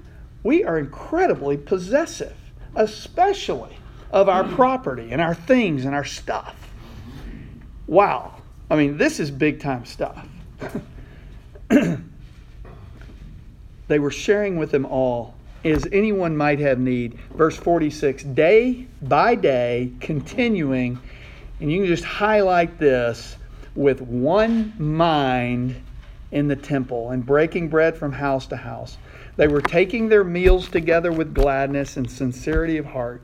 we are incredibly possessive, especially of our hmm. property and our things and our stuff. Wow. I mean, this is big time stuff. they were sharing with them all as anyone might have need. Verse 46 day by day, continuing, and you can just highlight this with one mind in the temple and breaking bread from house to house. They were taking their meals together with gladness and sincerity of heart,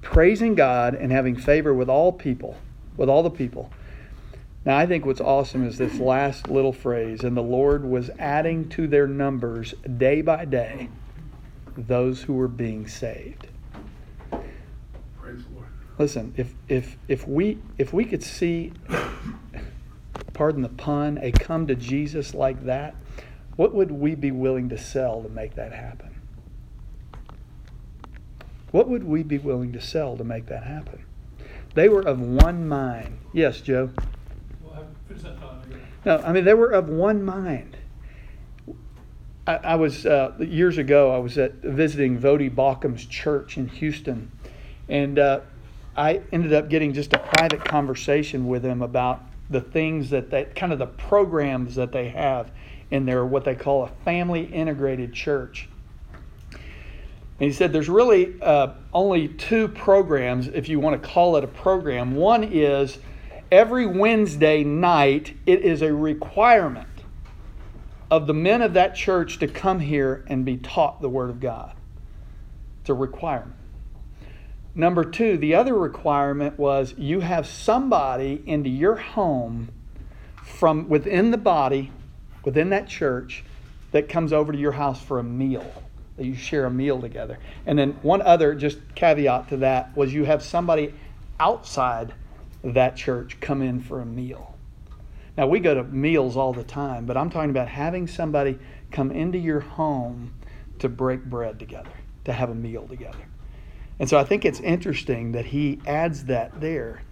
praising God and having favor with all people, with all the people. Now, I think what's awesome is this last little phrase, and the Lord was adding to their numbers day by day those who were being saved. Praise the Lord. Listen, if if if we if we could see pardon the pun, a come to Jesus like that, what would we be willing to sell to make that happen? What would we be willing to sell to make that happen? They were of one mind. Yes, Joe? Well, I- finish that thought, I guess. No, I mean, they were of one mind. I, I was, uh, years ago, I was at visiting Voddie Baucham's church in Houston. And uh, I ended up getting just a private conversation with him about the things that they, kind of the programs that they have in their, what they call a family integrated church. And he said there's really uh, only two programs, if you want to call it a program. One is every Wednesday night, it is a requirement of the men of that church to come here and be taught the Word of God. It's a requirement. Number two, the other requirement was you have somebody into your home from within the body, within that church, that comes over to your house for a meal. That you share a meal together. And then one other just caveat to that was you have somebody outside that church come in for a meal. Now we go to meals all the time, but I'm talking about having somebody come into your home to break bread together, to have a meal together. And so I think it's interesting that he adds that there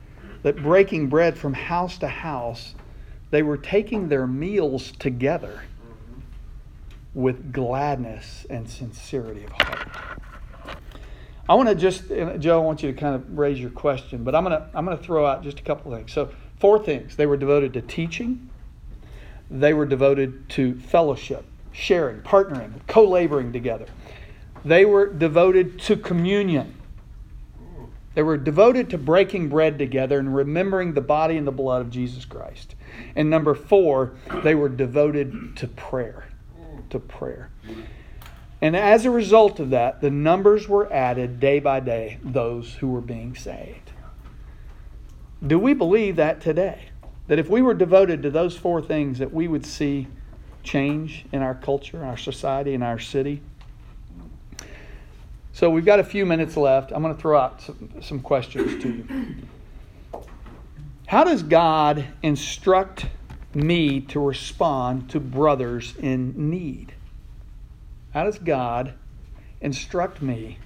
that breaking bread from house to house, they were taking their meals together with gladness and sincerity of heart. I want to just, Joe, I want you to kind of raise your question, but I'm going to, I'm going to throw out just a couple things. So, four things. They were devoted to teaching, they were devoted to fellowship, sharing, partnering, co laboring together. They were devoted to communion. They were devoted to breaking bread together and remembering the body and the blood of Jesus Christ. And number four, they were devoted to prayer. To prayer. And as a result of that, the numbers were added day by day, those who were being saved. Do we believe that today? That if we were devoted to those four things, that we would see change in our culture, our society, and our city? So we've got a few minutes left. I'm going to throw out some, some questions to you. How does God instruct me to respond to brothers in need? How does God instruct me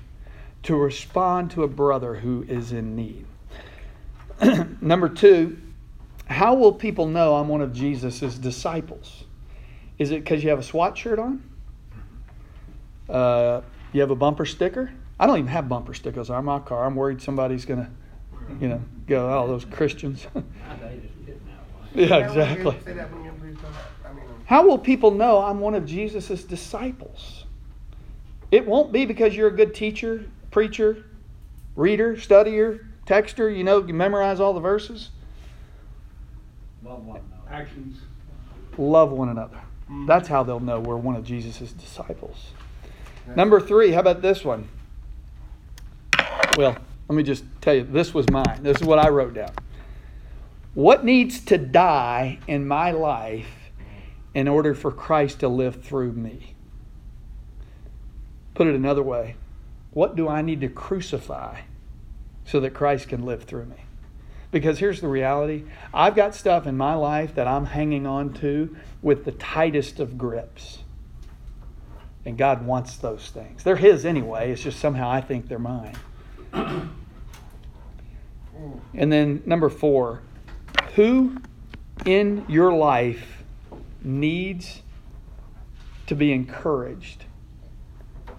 to respond to a brother who is in need? Number two, how will people know I'm one of Jesus' disciples? Is it because you have a SWAT shirt on? Uh, you have a bumper sticker? I don't even have bumper stickers on my car. I'm worried somebody's going to, you know, go, oh, those Christians. yeah, exactly. Say that when you're, I mean, How will people know I'm one of Jesus' disciples? It won't be because you're a good teacher, preacher, reader, studier, texter, you know, you memorize all the verses. Love one Actions. Love one another. Mm-hmm. That's how they'll know we're one of Jesus' disciples. Number three, how about this one? Well, let me just tell you, this was mine. This is what I wrote down. What needs to die in my life in order for Christ to live through me? Put it another way, what do I need to crucify so that Christ can live through me? Because here's the reality I've got stuff in my life that I'm hanging on to with the tightest of grips. And God wants those things. They're His anyway, it's just somehow I think they're mine. And then number four, who in your life needs to be encouraged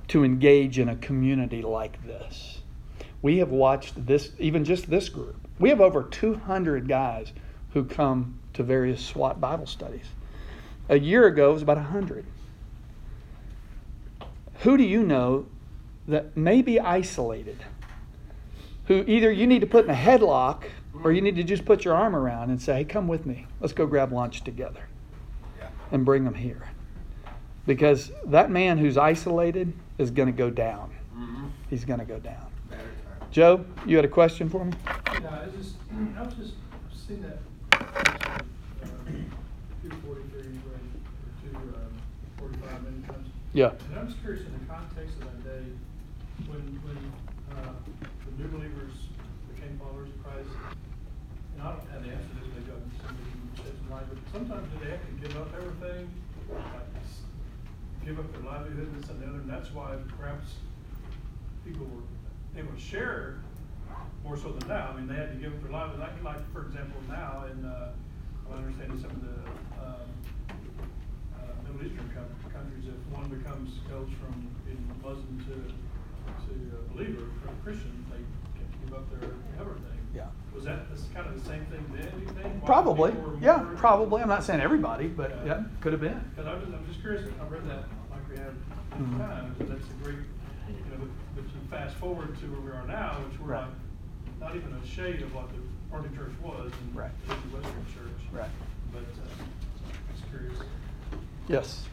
to engage in a community like this? We have watched this, even just this group. We have over 200 guys who come to various SWAT Bible studies. A year ago, it was about 100. Who do you know that may be isolated? Who either you need to put in a headlock or you need to just put your arm around and say, hey, come with me. Let's go grab lunch together and bring them here. Because that man who's isolated is going to go down. He's going to go down. Joe, you had a question for me? Yeah, I just, I was just seeing that, uh, two forty-three, right, or two, um, forty-five many times. Yeah. And I'm just curious in the context of that day, when, when, uh, the new believers became followers of Christ, and I don't have the answer to this, maybe I'll somebody can shed some but sometimes do they have to give up everything? Like, Give up their livelihood, this and the other, and that's why perhaps people were able to share more so than now. I mean, they had to give up their lives, like, like, for example, now in, uh, I understand in some of the, um, uh, Middle Eastern coun- countries, if one becomes, goes from being Muslim to, to a believer, a Christian, they get to up their everything. Yeah. Was that, this kind of the same thing then, do you think? Why Probably. people were Yeah, more- probably. I'm not saying everybody, but yeah, could have been. Because I'm just, I'm just curious, I've read that like we have many Mhm. times, and that's a great, you know, but, but you fast forward to where we are now, which we're Right. like, not even a shade of what the early church was in Right. the Western church. Right. But, uh, just curious. Yes.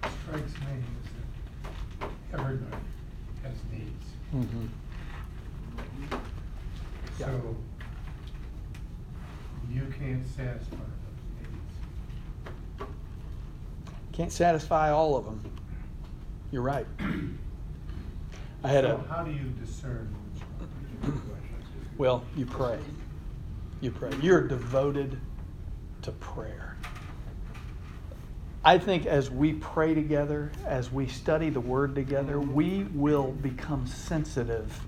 What strikes me is that everybody has needs. Mm-hmm. Yeah. So you can't satisfy those needs. Can't satisfy all of them. You're right. I had a. How do you discern which one? Well, you pray. You pray. You're devoted to prayer. I think as we pray together, as we study the Word together, we will become sensitive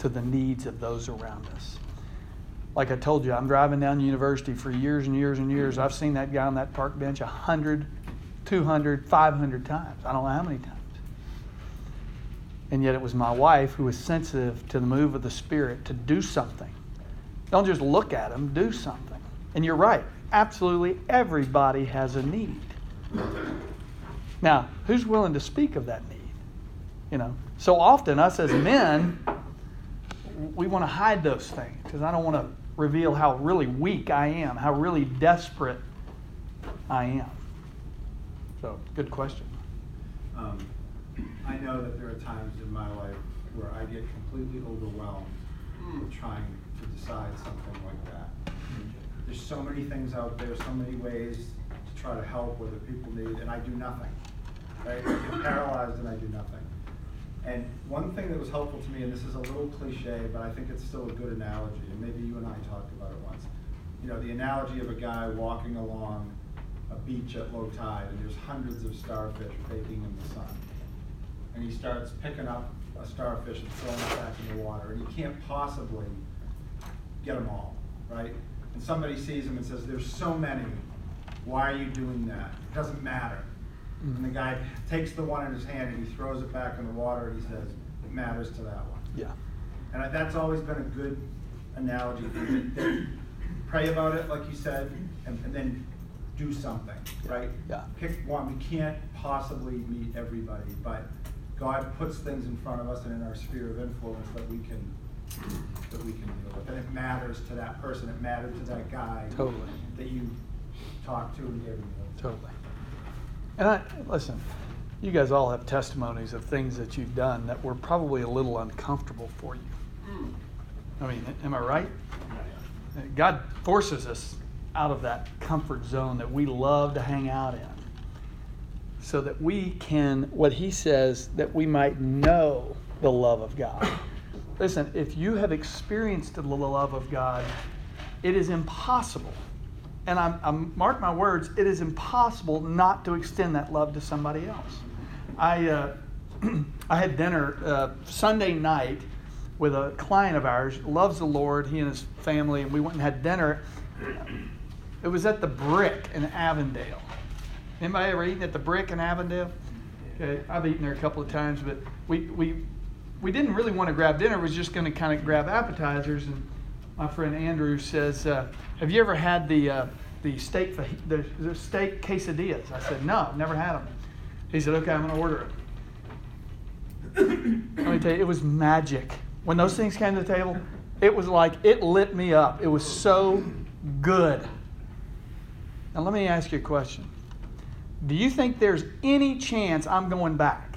to the needs of those around us. Like I told you, I'm driving down the University for years and years and years. I've seen that guy on that park bench 100, 200, 500 times. I don't know how many times. And yet it was my wife who was sensitive to the move of the Spirit to do something. Don't just look at them, do something. And you're right, absolutely everybody has a need. Now, who's willing to speak of that need? You know, so often us as men, we want to hide those things because I don't want to reveal how really weak I am, how really desperate I am. So, good question. Um, I know that there are times in my life where I get completely overwhelmed with trying to decide something like that. There's so many things out there, so many ways try to help whether people need, and I do nothing. Right? I get paralyzed and I do nothing. And one thing that was helpful to me, and this is a little cliche, but I think it's still a good analogy, and maybe you and I talked about it once. You know, the analogy of a guy walking along a beach at low tide, and there's hundreds of starfish baking in the sun. And he starts picking up a starfish and throwing it back in the water, and he can't possibly get them all, right? And somebody sees him and says, "There's so many. Why are you doing that? It doesn't matter." And the guy takes the one in his hand and he throws it back in the water, and he says, "It matters to that one." Yeah. And I- that's always been a good analogy for me. Pray about it, like you said, and, and then do something, right? Yeah. Pick one. We can't possibly meet everybody, but God puts things in front of us and in our sphere of influence that we can, that we can deal with. And it matters to that person. It mattered to that guy. Totally. That you talked to and gave him the. Totally. And I listen, you guys all have testimonies of things that you've done that were probably a little uncomfortable for you. Hmm. I mean, am I right? God forces us out of that comfort zone that we love to hang out in so that we can, what he says, that we might know the love of God. Listen, if you have experienced the love of God, it is impossible and I'm, I'm mark my words, it is impossible not to extend that love to somebody else. I, uh, I had dinner uh, Sunday night with a client of ours, loves the Lord, he and his family, and we went and had dinner. It was at the Brick in Avondale. Anybody ever eaten at the Brick in Avondale? Okay, I've eaten there a couple of times, but we, we, we didn't really want to grab dinner. We was just going to kind of grab appetizers. And my friend Andrew says, uh, "Have you ever had the uh, the steak the, the steak quesadillas?" I said, "No, never had them." He said, "Okay, I'm going to order it." Let me tell you, it was magic. When those things came to the table, it was like it lit me up. It was so good. Now let me ask you a question. Do you think there's any chance I'm going back?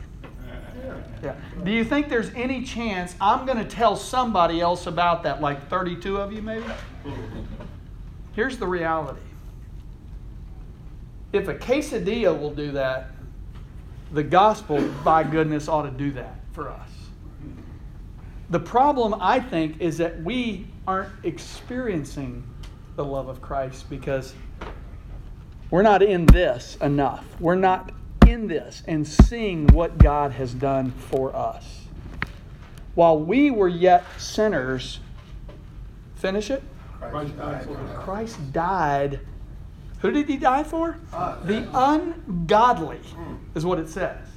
Yeah. Do you think there's any chance I'm going to tell somebody else about that, like 32 of you maybe? Here's the reality. If a quesadilla will do that, the gospel, by goodness, ought to do that for us. The problem, I think, is that we aren't experiencing the love of Christ because we're not in this enough. We're not in this and seeing what God has done for us. While we were yet sinners, finish it. Christ died. Christ died. Who did he die for? Us. The ungodly, is what it says.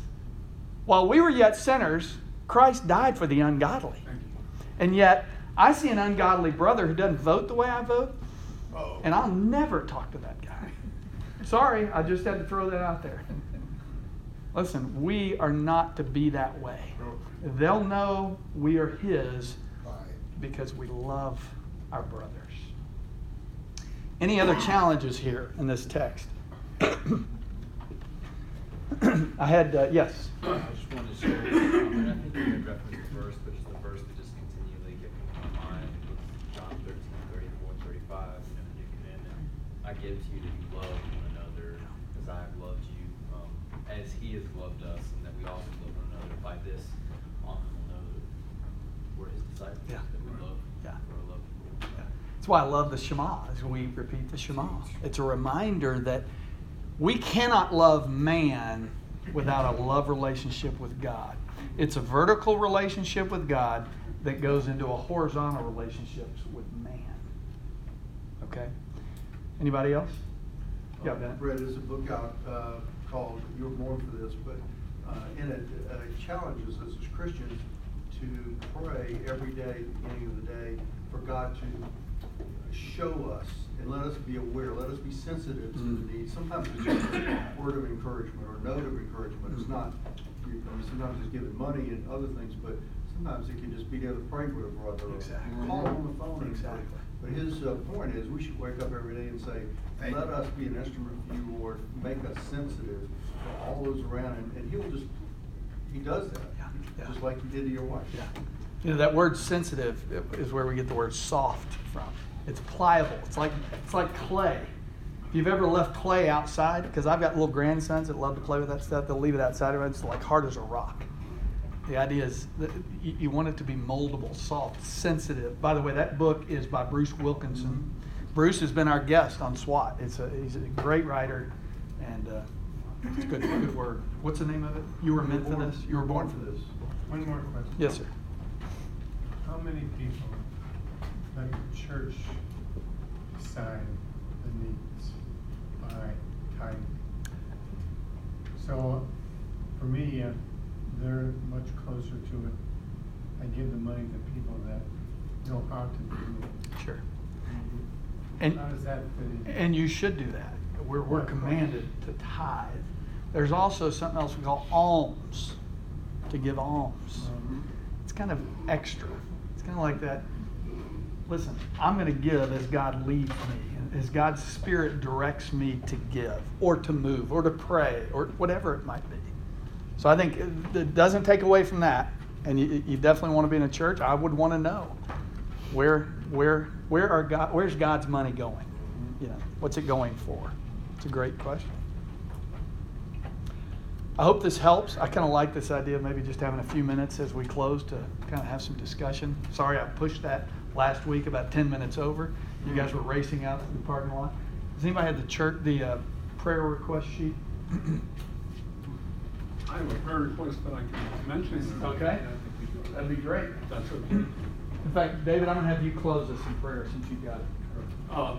While we were yet sinners, Christ died for the ungodly. And yet, I see an ungodly brother who doesn't vote the way I vote, and I'll never talk to that guy. Sorry, I just had to throw that out there. Listen, we are not to be that way. They'll know we are His because we love our brothers. Any other challenges here in this text? I had, uh, yes. I just wanted to share comment. I think you had referenced the verse, but just the verse that just continually kept to my mind John 13, 34, and 35. You know, the new I give to you that you love one another as I have loved you, um, as He has loved us, and that we also love one another. By this, all men will know that we're His disciples. Yeah. That we love. Yeah. We're a love people. That's why I love the Shema, as we repeat the Shema. It's a reminder that we cannot love man without a love relationship with God. It's a vertical relationship with God that goes into a horizontal relationship with man. Okay? Anybody else? Yeah, Ben. Brett, there's a book out uh, called You're Born for This, but uh, in it uh, challenges us as Christians to pray every day, at the beginning of the day, for God to show us and let us be aware, let us be sensitive to Mm. the needs. Sometimes it's just a word of encouragement or a note of encouragement. It's not, you know, sometimes it's giving money and other things, but sometimes it can just be there to pray with a brother. or Exactly. Call on the phone. and pray. Exactly. But his uh, point is, we should wake up every day and say, Thank let you. us be an instrument for you, Lord, make us sensitive to all those around, and, and he'll just, he does that. Yeah, yeah. Just like he did to your wife. Yeah. You know, that word sensitive is where we get the word soft from. It's pliable. It's like it's like clay. If you've ever left clay outside, because I've got little grandsons that love to play with that stuff, they'll leave it outside and it's like hard as a rock. The idea is that you, want it to be moldable, soft, sensitive. By the way, that book is by Bruce Wilkinson. Bruce has been our guest on SWAT. It's a, he's a great writer, and uh, it's a good, good word. What's the name of it? You were meant for this. You were born for this. One more question. Yes, sir. How many people the church decide the needs by tithing? So, for me, uh, they're much closer to it. I give the money to people that know how to do it. Sure. And, How does that fit in? and you should do that. We're, we're commanded to tithe. There's also something else we call alms, to give alms. Um, It's kind of extra. It's kind of like that. Listen, I'm going to give as God leads me, as God's Spirit directs me to give, or to move, or to pray, or whatever it might be. So I think it, doesn't take away from that, and you, you definitely want to be in a church. I would want to know where, where, where are God, where's God's money going? You know, what's it going for? It's a great question. I hope this helps. I kind of like this idea of maybe just having a few minutes as we close to kind of have some discussion. Sorry I pushed that last week about 10 minutes over. You guys were racing out to the parking lot. Does anybody have the church, the uh, prayer request sheet? I have a prayer request that I can mention. Okay. That'd be great. That's okay. In fact, David, I'm going to have you close us in prayer since you got it. Uh,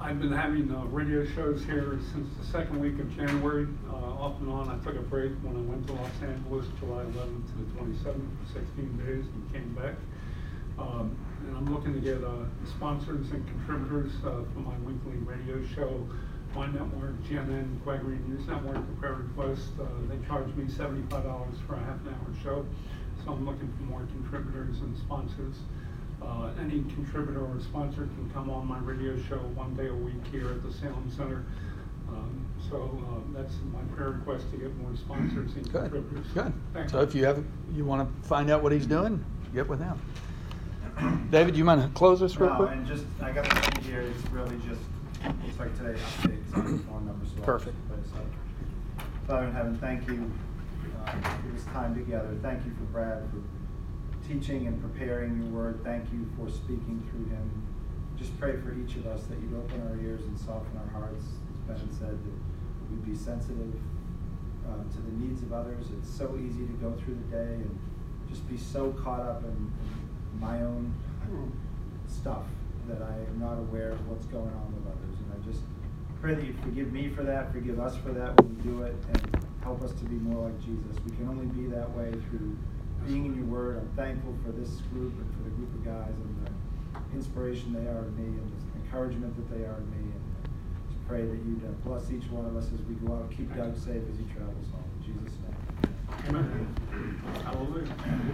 I've been having uh, radio shows here since the second week of January, uh, off and on. I took a break when I went to Los Angeles, July 11th to the 27th, for 16 days, and came back. Um, And I'm looking to get uh, sponsors and contributors uh, for my weekly radio show. My network, GNN Gregory News Network, the prayer request, uh, they charge me $75 for a half an hour show. So I'm looking for more contributors and sponsors. Uh, any contributor or sponsor can come on my radio show one day a week here at the Salem Center. Um, so, uh, that's my prayer request to get more sponsors and Good, contributors. good. Thank So if you have, you want to find out what he's doing, get with him. David, do you mind to close this real No, quick? and just, I got the thing here, it's really just, it's like today, updates on the phone number, so. Perfect. just put it aside. Father in heaven, thank you, uh, for this time together. Thank you for Brad for teaching and preparing your word. Thank you for speaking through him. Just pray for each of us that you'd open our ears and soften our hearts, as Ben said, that we'd be sensitive uh, to the needs of others. It's so easy to go through the day and just be so caught up in, in my own stuff that I am not aware of what's going on with others. And I just pray that you forgive me for that, forgive us for that when we do it, and help us to be more like Jesus. We can only be that way through being in your word. I'm thankful for this group and for the group of guys and the inspiration they are to me and the encouragement that they are to me. And just pray that you'd uh, bless each one of us as we go out. Keep Doug safe as he travels home.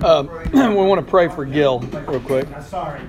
Um, we want to pray for Gil real quick. Uh, sorry.